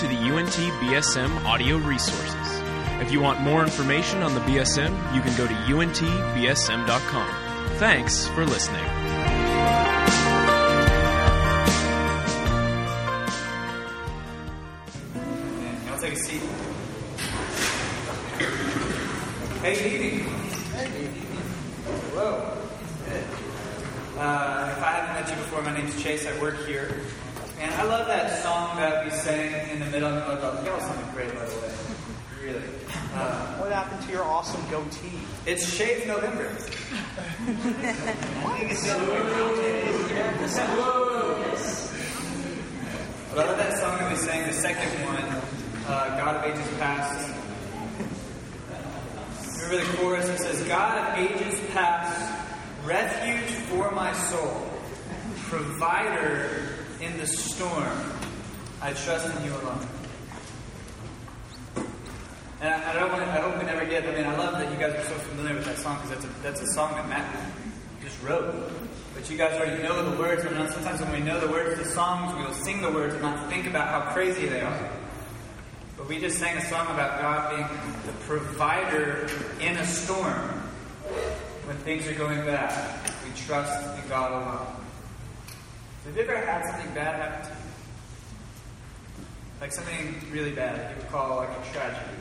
to the UNT BSM audio resources. If you want more information on the BSM, you can go to untbsm.com. Thanks for listening. And y'all take a seat. Hey, good. Hello. Uh, if I haven't met you before, my name's Chase. I work here. And I love that song that we sang in the middle of the Y'all sounded great, by the way. Really. Uh, What happened to your awesome goatee? it's Shave November. But I love that song that we sang, the second one, uh, God of Ages Past. Remember the chorus? It says, God of ages past, refuge for my soul, provider in the storm, I trust in you alone. And I, I don't want. to, I hope we never get. I mean, I love that you guys are so familiar with that song because that's a that's a song that Matt just wrote. But you guys already know the words. And sometimes when we know the words to songs, we will sing the words and not think about how crazy they are. But we just sang a song about God being the provider in a storm when things are going bad. We trust in God alone. Have you ever had something bad happen to you? Like something really bad that you would call like a tragedy.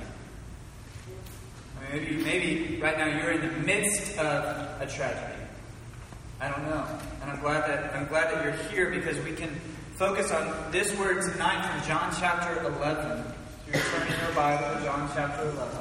Maybe, maybe right now you're in the midst of a tragedy. I don't know. And I'm glad that I'm glad that you're here because we can focus on this word tonight from John chapter 11. If you're turning your Bible to John chapter 11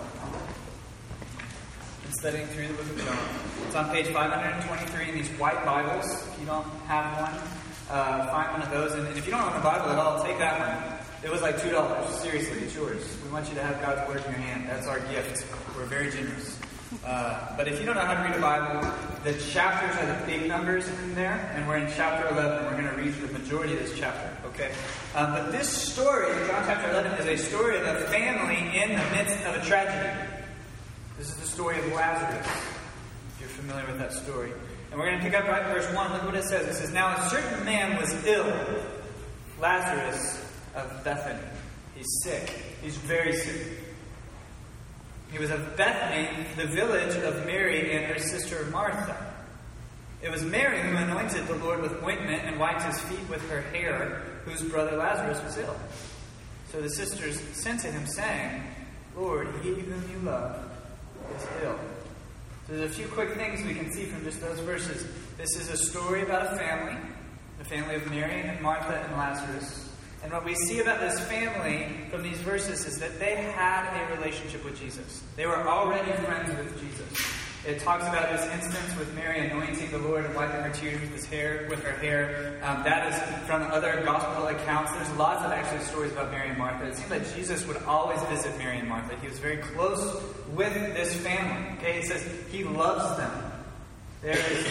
and studying through the book of John. It's on page 523 in these white Bibles. If you don't have one, uh, find one of those. And, and if you don't own a Bible at all, take that one. It was like two dollars. Seriously, it's yours. We want you to have God's word in your hand. That's our gift. We're very generous. Uh, but if you don't know how to read a Bible, the chapters are the big numbers in there, and we're in chapter 11. We're going to read the majority of this chapter, okay? Uh, but this story, John chapter 11, is a story of a family in the midst of a tragedy. This is the story of Lazarus, if you're familiar with that story. And we're going to pick up right verse 1. Look what it says. It says, Now a certain man was ill, Lazarus of Bethany. He's sick. He's very sick. He was of Bethany, the village of Mary and her sister Martha. It was Mary who anointed the Lord with ointment and wiped his feet with her hair, whose brother Lazarus was ill. So the sisters sent to him, saying, Lord, he whom you love is ill. There's a few quick things we can see from just those verses. This is a story about a family, the family of Mary and Martha and Lazarus. And what we see about this family from these verses is that they had a relationship with Jesus. They were already friends with Jesus. It talks about this instance with Mary anointing the Lord and wiping her tears with his hair, with her hair. Um, that is from other gospel accounts. There's lots of actually stories about Mary and Martha. It seems that Jesus would always visit Mary and Martha. He was very close with this family. Okay, it says he loves them. They're his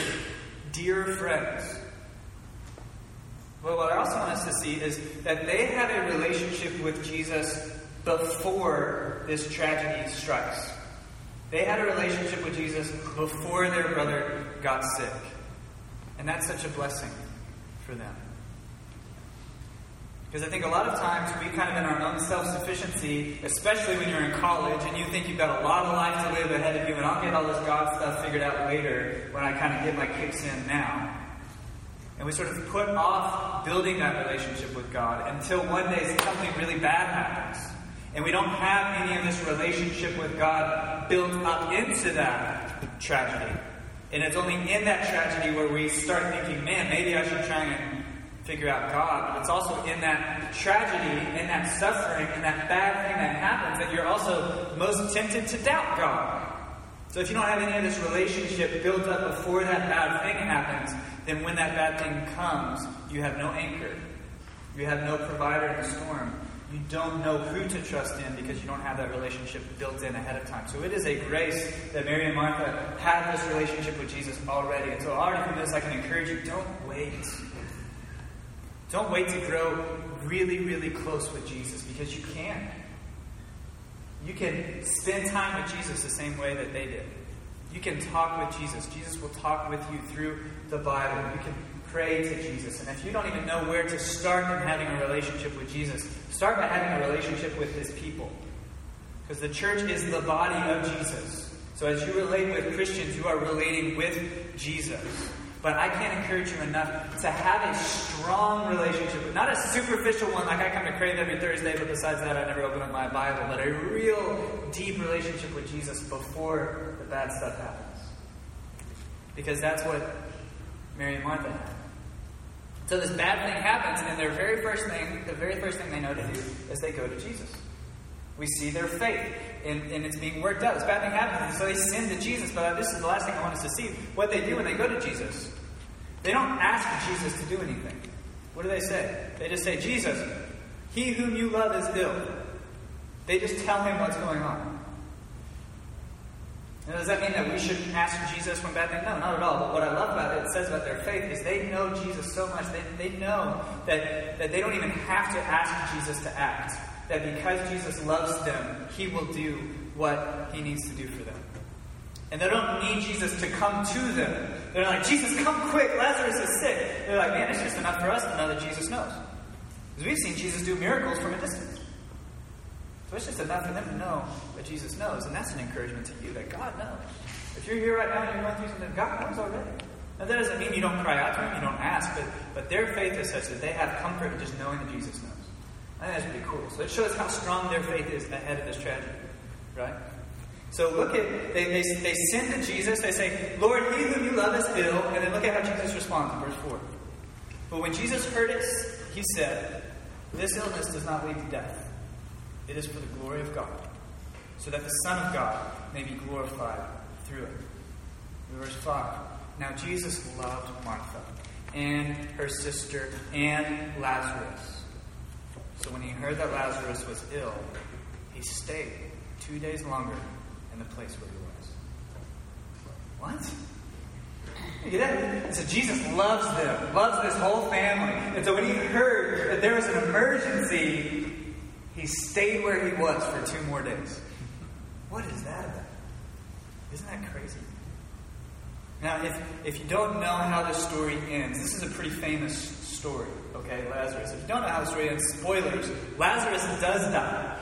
dear friends. But what I also want us to see is that they had a relationship with Jesus before this tragedy strikes. They had a relationship with Jesus before their brother got sick. And that's such a blessing for them. Because I think a lot of times we kind of in our own self sufficiency, especially when you're in college and you think you've got a lot of life to live ahead of you, and I'll get all this God stuff figured out later when I kind of get my kicks in now. And we sort of put off building that relationship with God until one day something really bad happens. And we don't have any of this relationship with God built up into that tragedy. And it's only in that tragedy where we start thinking, man, maybe I should try and figure out God. But it's also in that tragedy, in that suffering, in that bad thing that happens that you're also most tempted to doubt God. So if you don't have any of this relationship built up before that bad thing happens, then when that bad thing comes, you have no anchor. You have no provider in the storm. You don't know who to trust in because you don't have that relationship built in ahead of time. So it is a grace that Mary and Martha had this relationship with Jesus already. And so already from this, I can encourage you, don't wait. Don't wait to grow really, really close with Jesus because you can. You can spend time with Jesus the same way that they did. You can talk with Jesus. Jesus will talk with you through the Bible. You can pray to Jesus. And if you don't even know where to start in having a relationship with Jesus, start by having a relationship with his people. Because the church is the body of Jesus. So as you relate with Christians, you are relating with Jesus. But I can't encourage you enough to have a strong relationship, not a superficial one like I come to Crave every Thursday, but besides that, I never open up my Bible, but a real deep relationship with Jesus before bad stuff happens. Because that's what Mary and Martha had. So this bad thing happens, and their very first thing, the very first thing they know to do is they go to Jesus. We see their faith, and, and it's being worked out. This bad thing happens, and so they sin to Jesus. But this is the last thing I want us to see. What they do when they go to Jesus, they don't ask Jesus to do anything. What do they say? They just say, Jesus, he whom you love is ill. They just tell him what's going on. Now, does that mean that we should ask Jesus when bad things? No, not at all. But what I love about it, it says about their faith, is they know Jesus so much. They, they know that, that they don't even have to ask Jesus to act that because Jesus loves them, he will do what he needs to do for them. And they don't need Jesus to come to them. They're like, Jesus, come quick, Lazarus is sick. They're like, man, it's just enough for us to know that Jesus knows. Because we've seen Jesus do miracles from a distance. So it's just enough for them to know that Jesus knows. And that's an encouragement to you that God knows. If you're here right now and you're going through something, God knows already. Now, that doesn't mean you don't cry out to Him, you don't ask, but, but their faith is such that they have comfort in just knowing that Jesus knows. I think that's pretty cool. So it shows how strong their faith is ahead of this tragedy, right? So look at, they, they, they send to Jesus, they say, Lord, he whom you love is ill, and then look at how Jesus responds in verse 4. But when Jesus heard it, he said, This illness does not lead to death. It is for the glory of God, so that the Son of God may be glorified through it. Verse 5. Now Jesus loved Martha, and her sister, and Lazarus. So when he heard that Lazarus was ill, he stayed two days longer in the place where he was. What? At that. So Jesus loves them, loves this whole family. And so when he heard that there was an emergency, he stayed where he was for two more days. What is that about? Isn't that crazy? Now, if, if you don't know how this story ends, this is a pretty famous story, okay, Lazarus. If you don't know how the story ends, spoilers, Lazarus does die.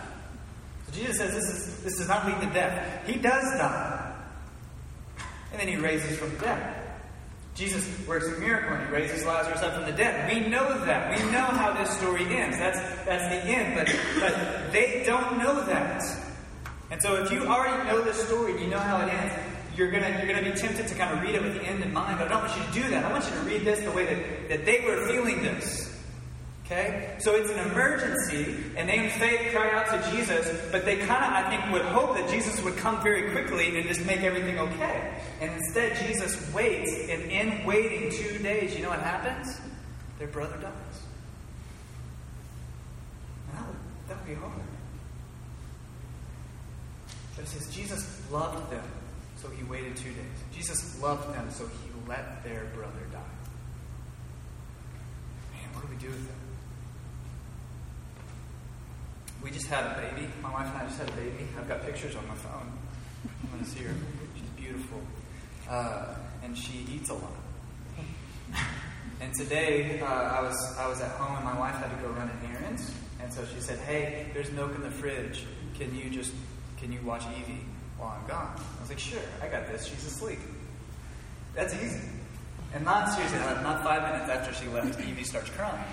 So Jesus says this, is, this does not lead to death. He does die. And then he raises from the dead. Jesus works a miracle and he raises Lazarus up from the dead. We know that. We know how this story ends. That's, that's the end. But, but they don't know that. And so if you already know this story, you know how it ends, you're gonna you're gonna be tempted to kind of read it with the end in mind, but I don't want you to do that. I want you to read this the way that, that they were feeling this. Okay? So it's an emergency, and they in faith cry out to Jesus, but they kind of, I think, would hope that Jesus would come very quickly and just make everything okay. And instead, Jesus waits, and in waiting two days, you know what happens? Their brother dies. That would, that be hard. But it says Jesus loved them so he waited two days. Jesus loved them, so he let their brother die. Man, what do we do with them? We just had a baby. My wife and I just had a baby. I've got pictures on my phone. I'm going to see her. She's beautiful. Uh, and she eats a lot. And today, uh, I, was, I was at home and my wife had to go run an errand. And so she said, Hey, there's milk in the fridge. Can you just, can you watch Evie? while I'm gone. I was like, sure, I got this. She's asleep. That's easy. And not seriously, not five minutes after she left, Evie starts crying.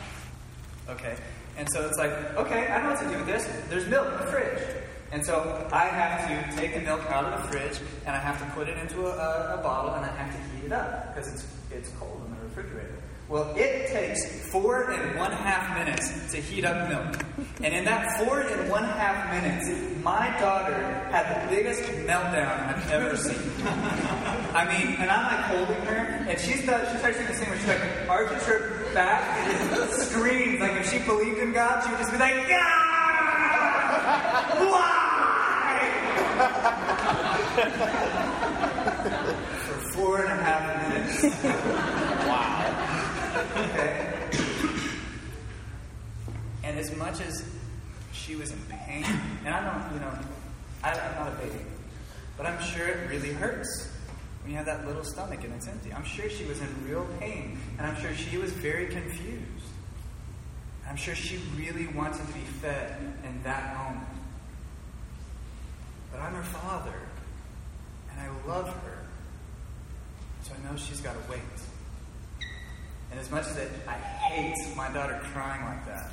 Okay? And so it's like, okay, I know what to do with this. There's milk in the fridge. And so I have to take the milk out of the fridge and I have to put it into a, a, a bottle and I have to heat it up because it's, it's cold in the refrigerator. Well, it takes four and one half minutes to heat up milk. And in that four and one half minutes, my daughter had the biggest meltdown I've ever seen. I mean, and I'm like holding her, and she's she starts doing the same where she's like arches her back and screams. Like if she believed in God, she would just be like, God! why?" For four and a half minutes. wow. Okay? And as much as she was in pain, and I don't, you know, I, am not a baby, but I'm sure it really hurts you have that little stomach and it's empty. I'm sure she was in real pain, and I'm sure she was very confused. I'm sure she really wanted to be fed in that moment. But I'm her father, and I love her, so I know she's got to wait. And as much as I hate my daughter crying like that,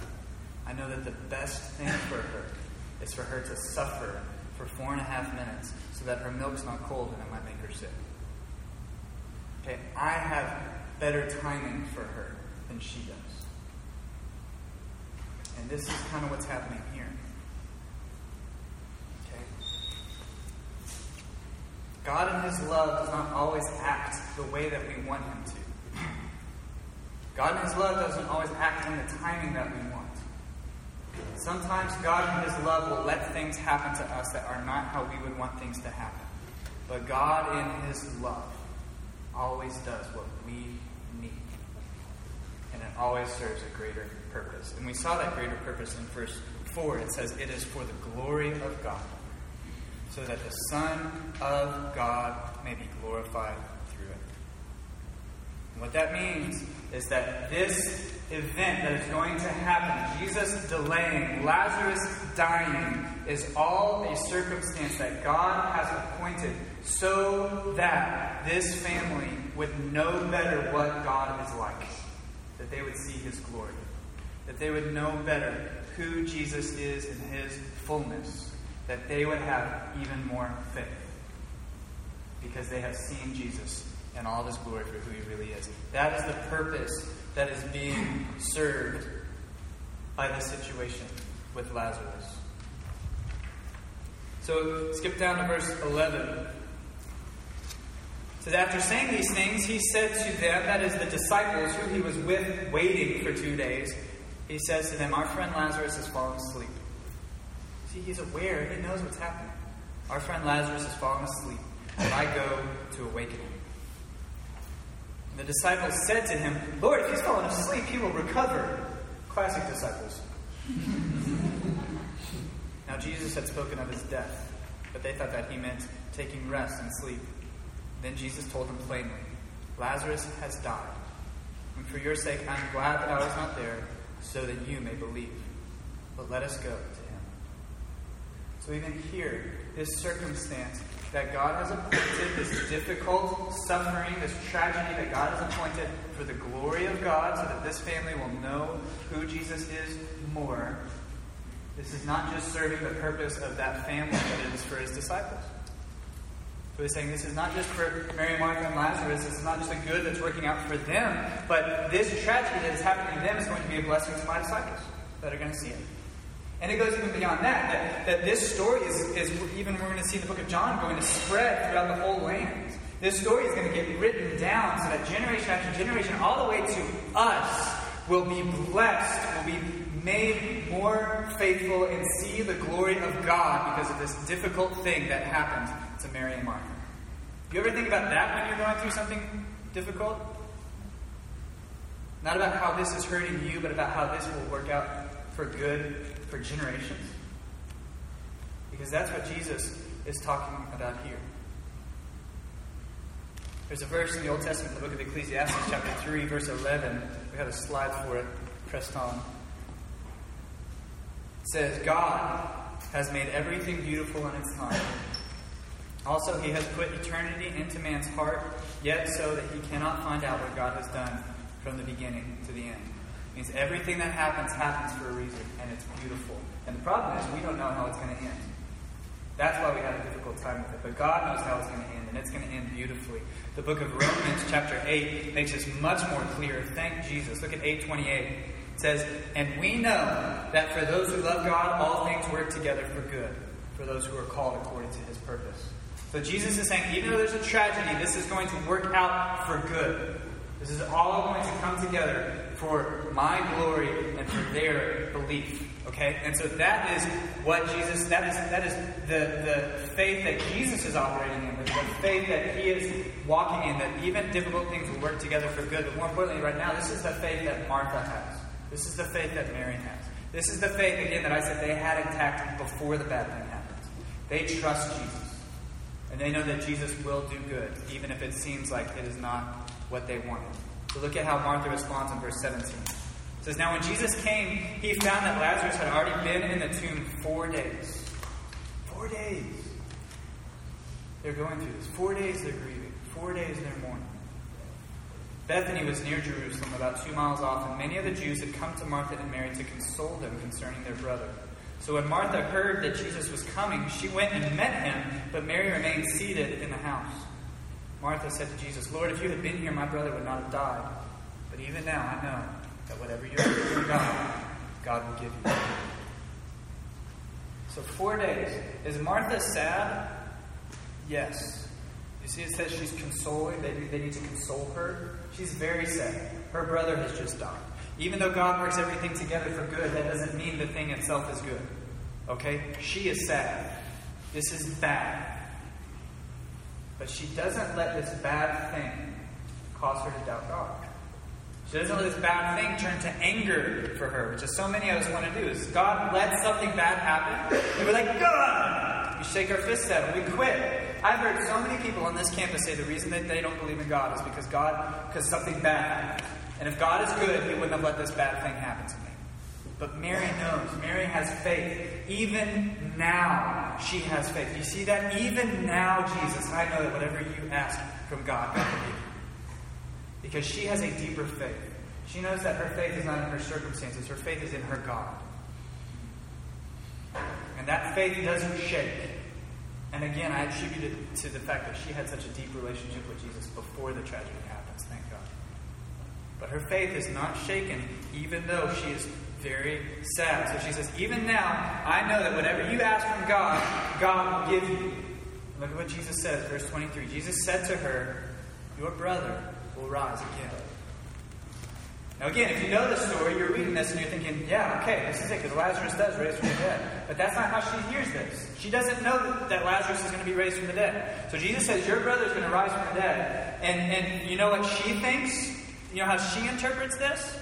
I know that the best thing for her is for her to suffer for four and a half minutes so that her milk's not cold and it might make her sick. Okay, I have better timing for her than she does. And this is kind of what's happening here. Okay? God in His love does not always act the way that we want Him to. God in His love doesn't always act in the timing that we want. Sometimes God in His love will let things happen to us that are not how we would want things to happen. But God in His love always does what we need. And it always serves a greater purpose. And we saw that greater purpose in verse 4. It says, It is for the glory of God, so that the Son of God may be glorified through it. And what that means is that this event that is going to happen, Jesus delaying, Lazarus dying, is all a circumstance that God has appointed so that this family would know better what God is like, that they would see his glory, that they would know better who Jesus is in his fullness, that they would have even more faith because they have seen Jesus and all his glory for who he really is. That is the purpose that is being served by this situation with Lazarus. So skip down to verse 11. Says, After saying these things, he said to them, that is the disciples who he was with waiting for two days, he says to them, Our friend Lazarus has fallen asleep. See, he's aware, he knows what's happening. Our friend Lazarus has fallen asleep, and I go to awaken him. The disciples said to him, Lord, if he's fallen asleep, he will recover. Classic disciples. now, Jesus had spoken of his death, but they thought that he meant taking rest and sleep. Then Jesus told them plainly, Lazarus has died. And for your sake, I'm glad that I was not there, so that you may believe. But let us go to him. So, even here, this circumstance that God has appointed, this difficult suffering, this tragedy that God has appointed for the glory of God, so that this family will know who Jesus is more. This is not just serving the purpose of that family, but it is for his disciples. He's saying this is not just for Mary, Martha, and Lazarus. This is not just a good that's working out for them, but this tragedy that is happening to them is going to be a blessing to my disciples that are going to see it. And it goes even beyond that, that, that this story is, is, even we're going to see the book of John, going to spread throughout the whole land. This story is going to get written down so that generation after generation, all the way to us, will be blessed, will be made more faithful, and see the glory of God because of this difficult thing that happened to Mary and Martha. You ever think about that when you're going through something difficult? Not about how this is hurting you, but about how this will work out for good for generations. Because that's what Jesus is talking about here. There's a verse in the Old Testament, the book of Ecclesiastes, chapter 3, verse 11. We have a slide for it Preston. It says, God has made everything beautiful in its time. Also, he has put eternity into man's heart, yet so that he cannot find out what God has done from the beginning to the end. It means everything that happens happens for a reason, and it's beautiful. And the problem is we don't know how it's going to end. That's why we have a difficult time with it. But God knows how it's going to end, and it's going to end beautifully. The book of Romans, chapter 8, makes this much more clear. Thank Jesus. Look at 828. It says, And we know that for those who love God, all things work together for good, for those who are called according to his purpose. So Jesus is saying, even though there's a tragedy, this is going to work out for good. This is all going to come together for my glory and for their belief. Okay? And so that is what Jesus, that is that is the, the faith that Jesus is operating in, the faith that he is walking in, that even difficult things will work together for good. But more importantly, right now, this is the faith that Martha has. This is the faith that Mary has. This is the faith, again, that I said they had intact before the bad thing happened. They trust Jesus. And they know that Jesus will do good, even if it seems like it is not what they wanted. So look at how Martha responds in verse 17. It says, Now when Jesus came, he found that Lazarus had already been in the tomb four days. Four days. They're going through this. Four days they're grieving. Four days they're mourning. Bethany was near Jerusalem, about two miles off, and many of the Jews had come to Martha and Mary to console them concerning their brother. So when Martha heard that Jesus was coming, she went and met him, but Mary remained seated in the house. Martha said to Jesus, Lord, if you had been here, my brother would not have died. But even now I know that whatever you ask from God, God will give you. So four days. Is Martha sad? Yes. You see, it says she's consoling. They, they need to console her. She's very sad. Her brother has just died. Even though God works everything together for good, that doesn't mean the thing itself is good. Okay? She is sad. This is bad. But she doesn't let this bad thing cause her to doubt God. She doesn't let this bad thing turn to anger for her, which is so many of us want to do. Is God let something bad happen, and we're like, God! We shake our fists at it. We quit. I've heard so many people on this campus say the reason that they don't believe in God is because God, because something bad happened. And if God is good, He wouldn't have let this bad thing happen to me. But Mary knows. Mary has faith. Even now, she has faith. You see that? Even now, Jesus, I know that whatever you ask from God, God will give you. Because she has a deeper faith. She knows that her faith is not in her circumstances, her faith is in her God. And that faith doesn't shake. And again, I attribute it to the fact that she had such a deep relationship with Jesus before the tragedy God. But her faith is not shaken, even though she is very sad. So she says, Even now, I know that whatever you ask from God, God will give you. Look at what Jesus says, verse 23. Jesus said to her, Your brother will rise again. Now, again, if you know the story, you're reading this and you're thinking, yeah, okay, this is it, because Lazarus does raise from the dead. But that's not how she hears this. She doesn't know that, Lazarus is going to be raised from the dead. So Jesus says, Your brother is going to rise from the dead. And, and you know what she thinks? You know how she interprets this?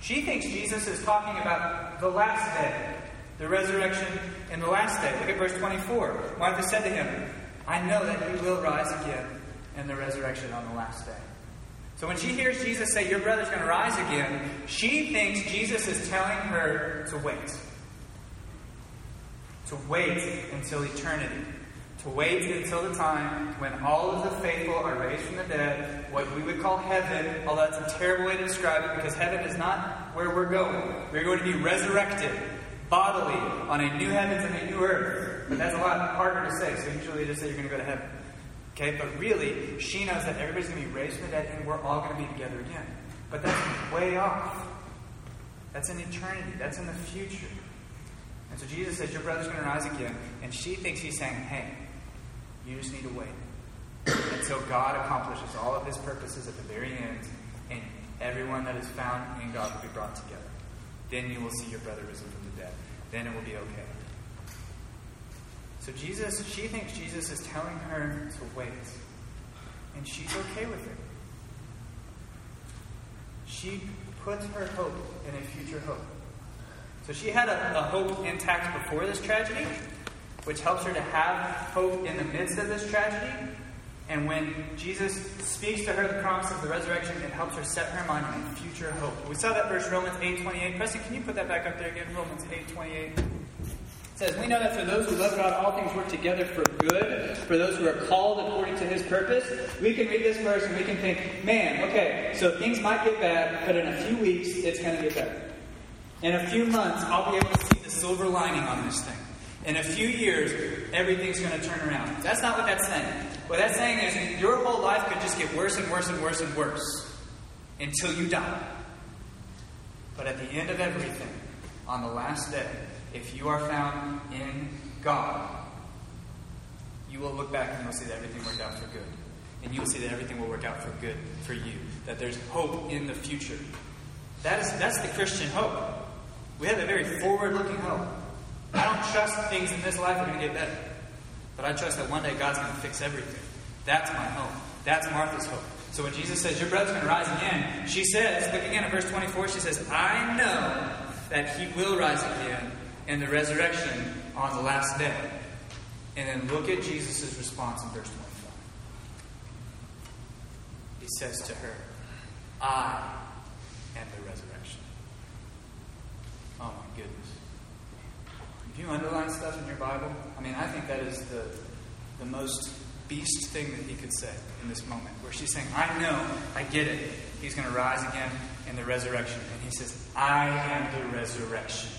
She thinks Jesus is talking about the last day, the resurrection in the last day. Look at verse 24. Martha said to him, I know that he will rise again in the resurrection on the last day. So when she hears Jesus say, Your brother's going to rise again, she thinks Jesus is telling her to wait. To wait until eternity. To wait until the time when all of the faithful are raised from the dead, what we would call heaven, although that's a terrible way to describe it because heaven is not where we're going. We're going to be resurrected bodily on a new heavens and a new earth. But that's a lot harder to say, so usually they just say you're going to go to heaven. Okay, but really, she knows that everybody's going to be raised from the dead and we're all going to be together again. But that's way off. That's in eternity, that's in the future. And so Jesus says, Your brother's going to rise again. And she thinks he's saying, Hey, you just need to wait until God accomplishes all of his purposes at the very end, and everyone that is found in God will be brought together. Then you will see your brother risen from the dead. Then it will be okay. So Jesus, she thinks Jesus is telling her to wait. And she's okay with it. She puts her hope in a future hope. So she had a, a hope intact before this tragedy, which helps her to have hope in the midst of this tragedy. And when Jesus speaks to her the promise of the resurrection, it helps her set her mind on future hope. We saw that verse Romans 8.28. Preston, can you put that back up there again? Romans 8.28 says, We know that for those who love God, all things work together for good, for those who are called according to his purpose. We can read this verse and we can think, man, okay, so things might get bad, but in a few weeks, it's going to get better. In a few months, I'll be able to see the silver lining on this thing. In a few years, everything's going to turn around. That's not what that's saying. What that's saying is your whole life could just get worse and worse and worse and worse until you die. But at the end of everything, on the last day, if you are found in God, you will look back and you'll see that everything worked out for good. And you will see that everything will work out for good for you. That there's hope in the future. That is that's the Christian hope. We have a very forward-looking hope. I don't trust things in this life are going to get better. But I trust that one day God's going to fix everything. That's my hope. That's Martha's hope. So when Jesus says, Your brother's going to rise again, she says, look again at verse 24, she says, I know that he will rise again in the resurrection on the last day. And then look at Jesus' response in verse 25. He says to her, I am the resurrection. Oh my goodness. You underline stuff in your Bible, I mean, I think that is the, the most beast thing that he could say in this moment, where she's saying, I know, I get it. He's going to rise again in the resurrection. And he says, I am the resurrection.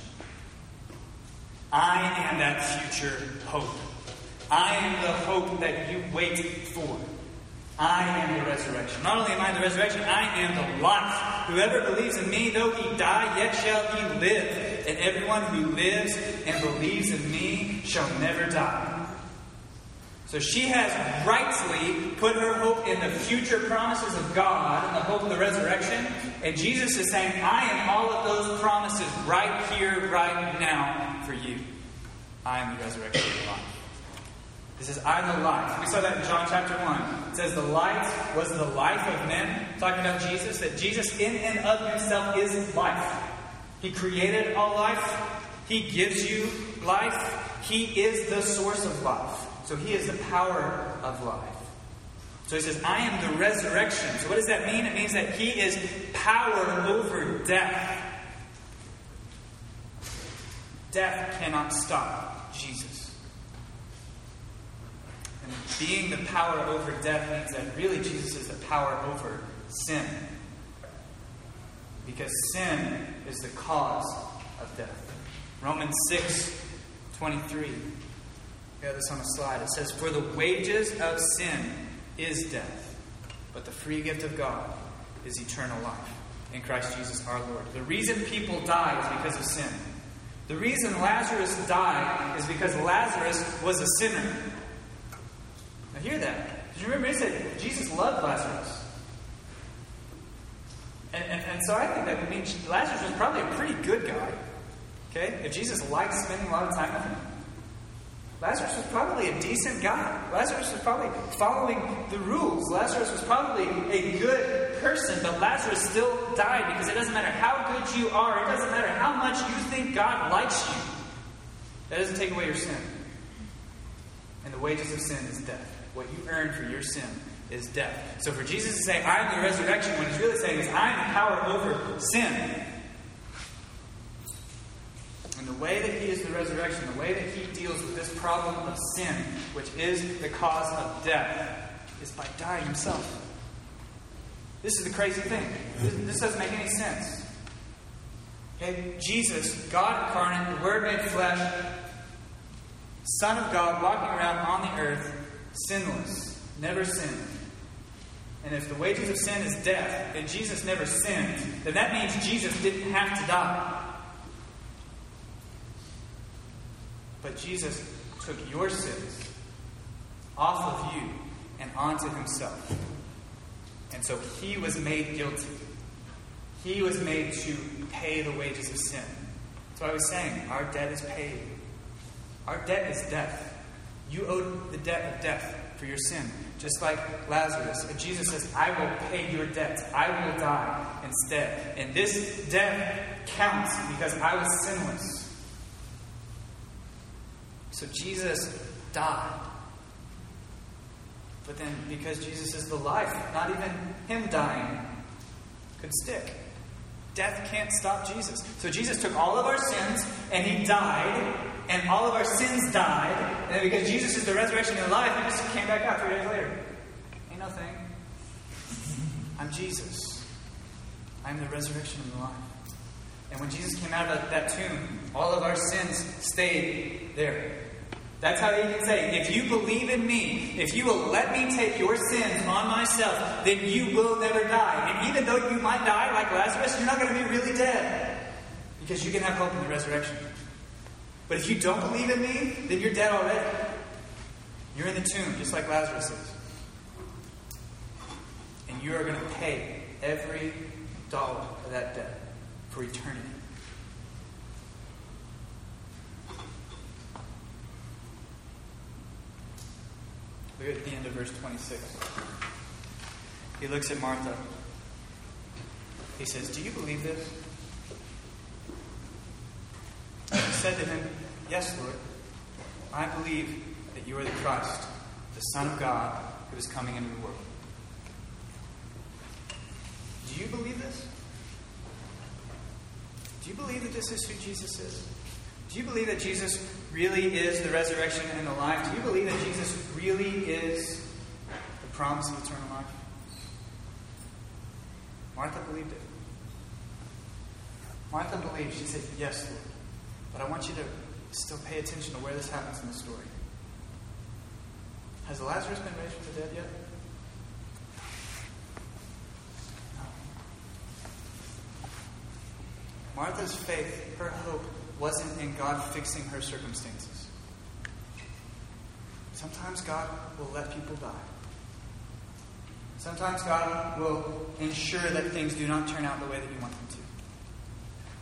I am that future hope. I am the hope that you wait for. I am the resurrection. Not only am I the resurrection, I am the life. Whoever believes in me, though he die, yet shall he live. And everyone who lives and believes in me shall never die. So she has rightly put her hope in the future promises of God and the hope of the resurrection. And Jesus is saying, I am all of those promises right here, right now for you. I am the resurrection the life. It says, I'm the light. We saw that in John chapter 1. It says, The light was the life of men. Talking about Jesus, that Jesus in and of himself is life. He created all life. He gives you life. He is the source of life. So he is the power of life. So he says, I am the resurrection. So what does that mean? It means that he is power over death. Death cannot stop Jesus. And being the power over death means that really Jesus is the power over sin. Because sin is the cause of death. Romans 6 23. We have this on the slide. It says, For the wages of sin is death, but the free gift of God is eternal life in Christ Jesus our Lord. The reason people die is because of sin. The reason Lazarus died is because Lazarus was a sinner. Now hear that. Did you remember he said Jesus loved Lazarus? And, and, and so I think that would mean Lazarus was probably a pretty good guy. Okay? If Jesus liked spending a lot of time with him. Lazarus was probably a decent guy. Lazarus was probably following the rules. Lazarus was probably a good person, but Lazarus still died because it doesn't matter how good you are, it doesn't matter how much you think God likes you. That doesn't take away your sin. And the wages of sin is death. What you earn for your sin is death. So for Jesus to say, I am the resurrection, what he's really saying is, I am the power over sin. And the way that he is the resurrection, the way that he deals with this problem of sin, which is the cause of death, is by dying himself. This is the crazy thing. This, this doesn't make any sense. Okay? Jesus, God incarnate, the Word made flesh, Son of God, walking around on the earth, sinless, never sinned. And if the wages of sin is death, and Jesus never sinned, then that means Jesus didn't have to die. But Jesus took your sins off of you and onto himself. And so he was made guilty. He was made to pay the wages of sin. That's I was saying, our debt is paid. Our debt is death. You owed the debt of death for your sin. Just like Lazarus. And Jesus says, I will pay your debt. I will die instead. And this death counts because I was sinless. So Jesus died. But then, because Jesus is the life, not even him dying could stick. Death can't stop Jesus. So Jesus took all of our sins and he died, and all of our sins died. And because Jesus is the resurrection and the life, he just came back out three days later. Ain't nothing. I'm Jesus. I'm the resurrection and the life. And when Jesus came out of that tomb, all of our sins stayed there. That's how he can say, if you believe in me, if you will let me take your sins on myself, then you will never die. And even though you might die like Lazarus, you're not going to be really dead. Because you can have hope in the resurrection. But if you don't believe in me, then you're dead already. You're in the tomb, just like Lazarus is. And you are going to pay every dollar of that debt for eternity. Look at the end of verse 26. He looks at Martha. He says, Do you believe this? She said to him, Yes, Lord. I believe that you are the Christ, the Son of God, who is coming into the world. Do you believe this? Do you believe that this is who Jesus is? Do you believe that Jesus really is the resurrection and the life? Do you believe that Jesus really is the promise of eternal life? Martha believed it. Martha believed. She said, Yes, Lord. But I want you to still pay attention to where this happens in the story. Has Lazarus been raised from the dead yet? No. Martha's faith, her hope, wasn't in God fixing her circumstances. Sometimes God will let people die. Sometimes God will ensure that things do not turn out the way that you want them to.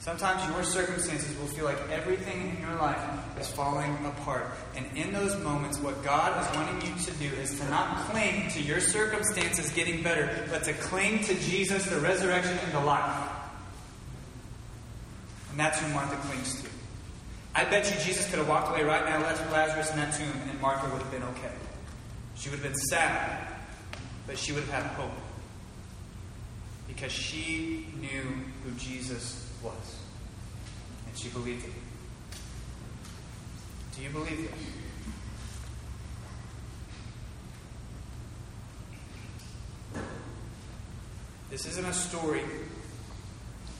Sometimes your circumstances will feel like everything in your life is falling apart. And in those moments, what God is wanting you to do is to not cling to your circumstances getting better, but to cling to Jesus, the resurrection, and the life. And that's who Martha clings to. I bet you Jesus could have walked away right now, left Lazarus in that tomb, and Martha would have been okay. She would have been sad, but she would have had hope. Because she knew who Jesus was. And she believed it. Do you believe this? This isn't a story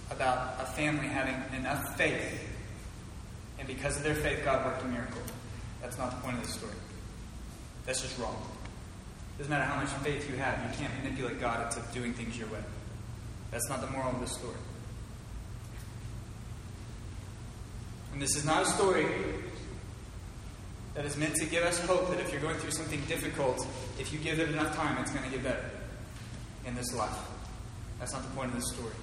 about a family having enough faith, and because of their faith, God worked a miracle. That's not the point of the story. That's just wrong. Doesn't matter how much faith you have, you can't manipulate God into doing things your way. That's not the moral of the story. And this is not a story that is meant to give us hope that if you're going through something difficult, if you give it enough time, it's going to get better in this life. That's not the point of this story.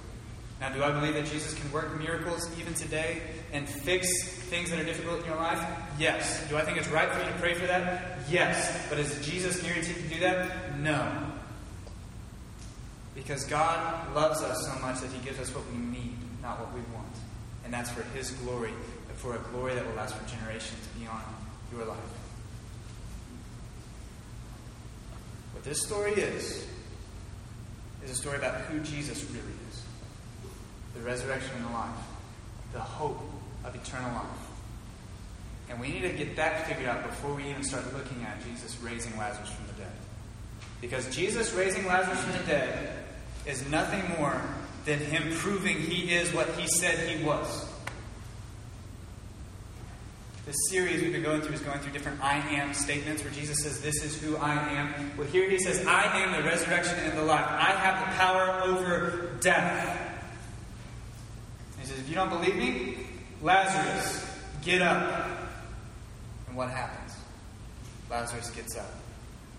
Now, do I believe that Jesus can work miracles even today and fix things that are difficult in your life? Yes. Do I think it's right for you to pray for that? Yes. But is Jesus guaranteed to do that? No. Because God loves us so much that He gives us what we need, not what we want. And that's for His glory, and for a glory that will last for generations beyond your life. What this story is, is a story about who Jesus really is the resurrection and the life, the hope of eternal life. And we need to get that figured out before we even start looking at Jesus raising Lazarus from the dead. Because Jesus raising Lazarus from the dead is nothing more than him proving he is what he said he was. This series we've been going through is going through different I am statements where Jesus says, This is who I am. Well, here he says, I am the resurrection and the life. I have the power over death. He says, If you don't believe me, Lazarus, get up. And what happens? Lazarus gets up.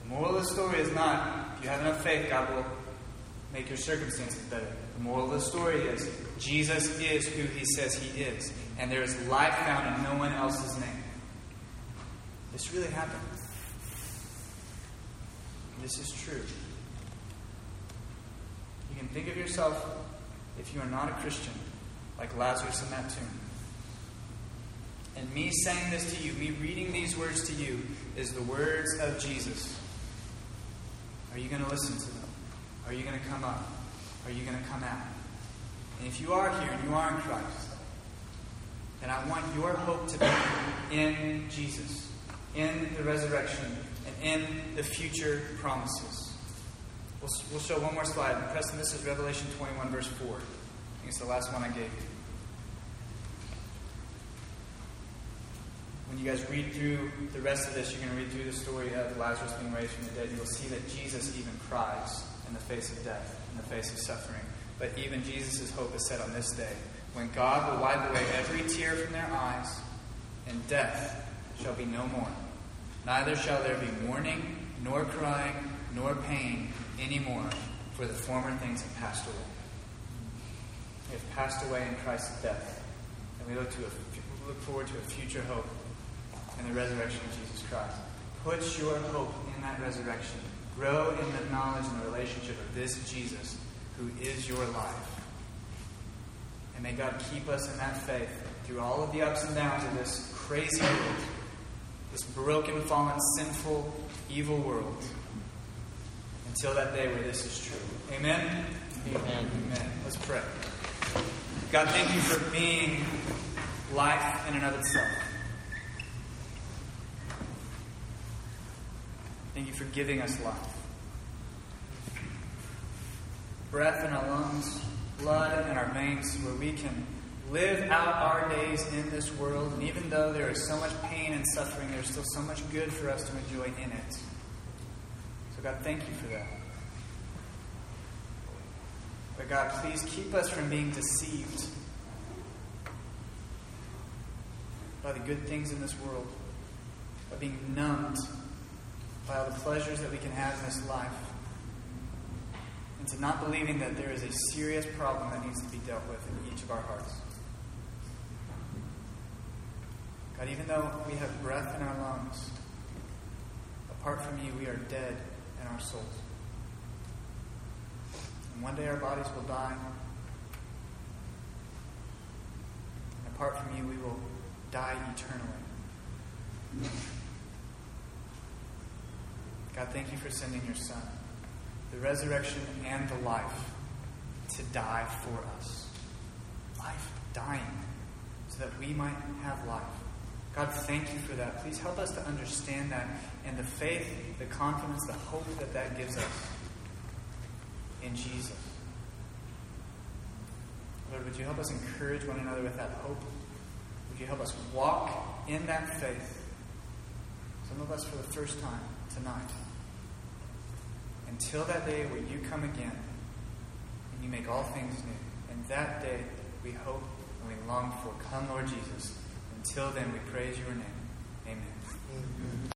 The moral of the story is not, if you have enough faith, God will make your circumstances better. The moral of the story is, Jesus is who he says he is. And there is life found in no one else's name. This really happened. This is true. You can think of yourself, if you are not a Christian, like Lazarus in that tomb. And me saying this to you, me reading these words to you, is the words of Jesus. Are you going to listen to them? Are you going to come up? Are you going to come out? And if you are here and you are in Christ, then I want your hope to be in Jesus, in the resurrection, and in the future promises. We'll, we'll show one more slide. Preston, this is Revelation 21, verse 4. I think it's the last one I gave you. When you guys read through the rest of this, you're going to read through the story of Lazarus being raised from the dead. You'll see that Jesus even cries in the face of death, in the face of suffering. But even Jesus' hope is set on this day, when God will wipe away every tear from their eyes, and death shall be no more. Neither shall there be mourning, nor crying, nor pain any more, for the former things have passed away. We have passed away in Christ's death, and we look to a, look forward to a future hope in the resurrection of Jesus Christ. Put your hope in that resurrection. Grow in the knowledge and the relationship of this Jesus who is your life. And may God keep us in that faith through all of the ups and downs of this crazy world, this broken, fallen, sinful, evil world until that day where this is true. Amen? Amen. Amen. Let's pray. God, thank you for being life in and of itself. Thank you for giving us life. Breath in our lungs, blood in our veins, where we can live out our days in this world. And even though there is so much pain and suffering, there's still so much good for us to enjoy in it. So, God, thank you for that. But, God, please keep us from being deceived by the good things in this world, by being numbed by all the pleasures that we can have in this life, and to not believing that there is a serious problem that needs to be dealt with in each of our hearts. God, even though we have breath in our lungs, apart from you, we are dead in our souls. And one day our bodies will die. And apart from you, we will die eternally. God, thank you for sending your Son, the resurrection and the life, to die for us. Life, dying, so that we might have life. God, thank you for that. Please help us to understand that and the faith, the confidence, the hope that that gives us in Jesus. Lord, would you help us encourage one another with that hope? Would you help us walk in that faith? Some of us for the first time tonight. Until that day where you come again and you make all things new. And that day we hope and we long for. Come, Lord Jesus. Until then, we praise your name. Amen.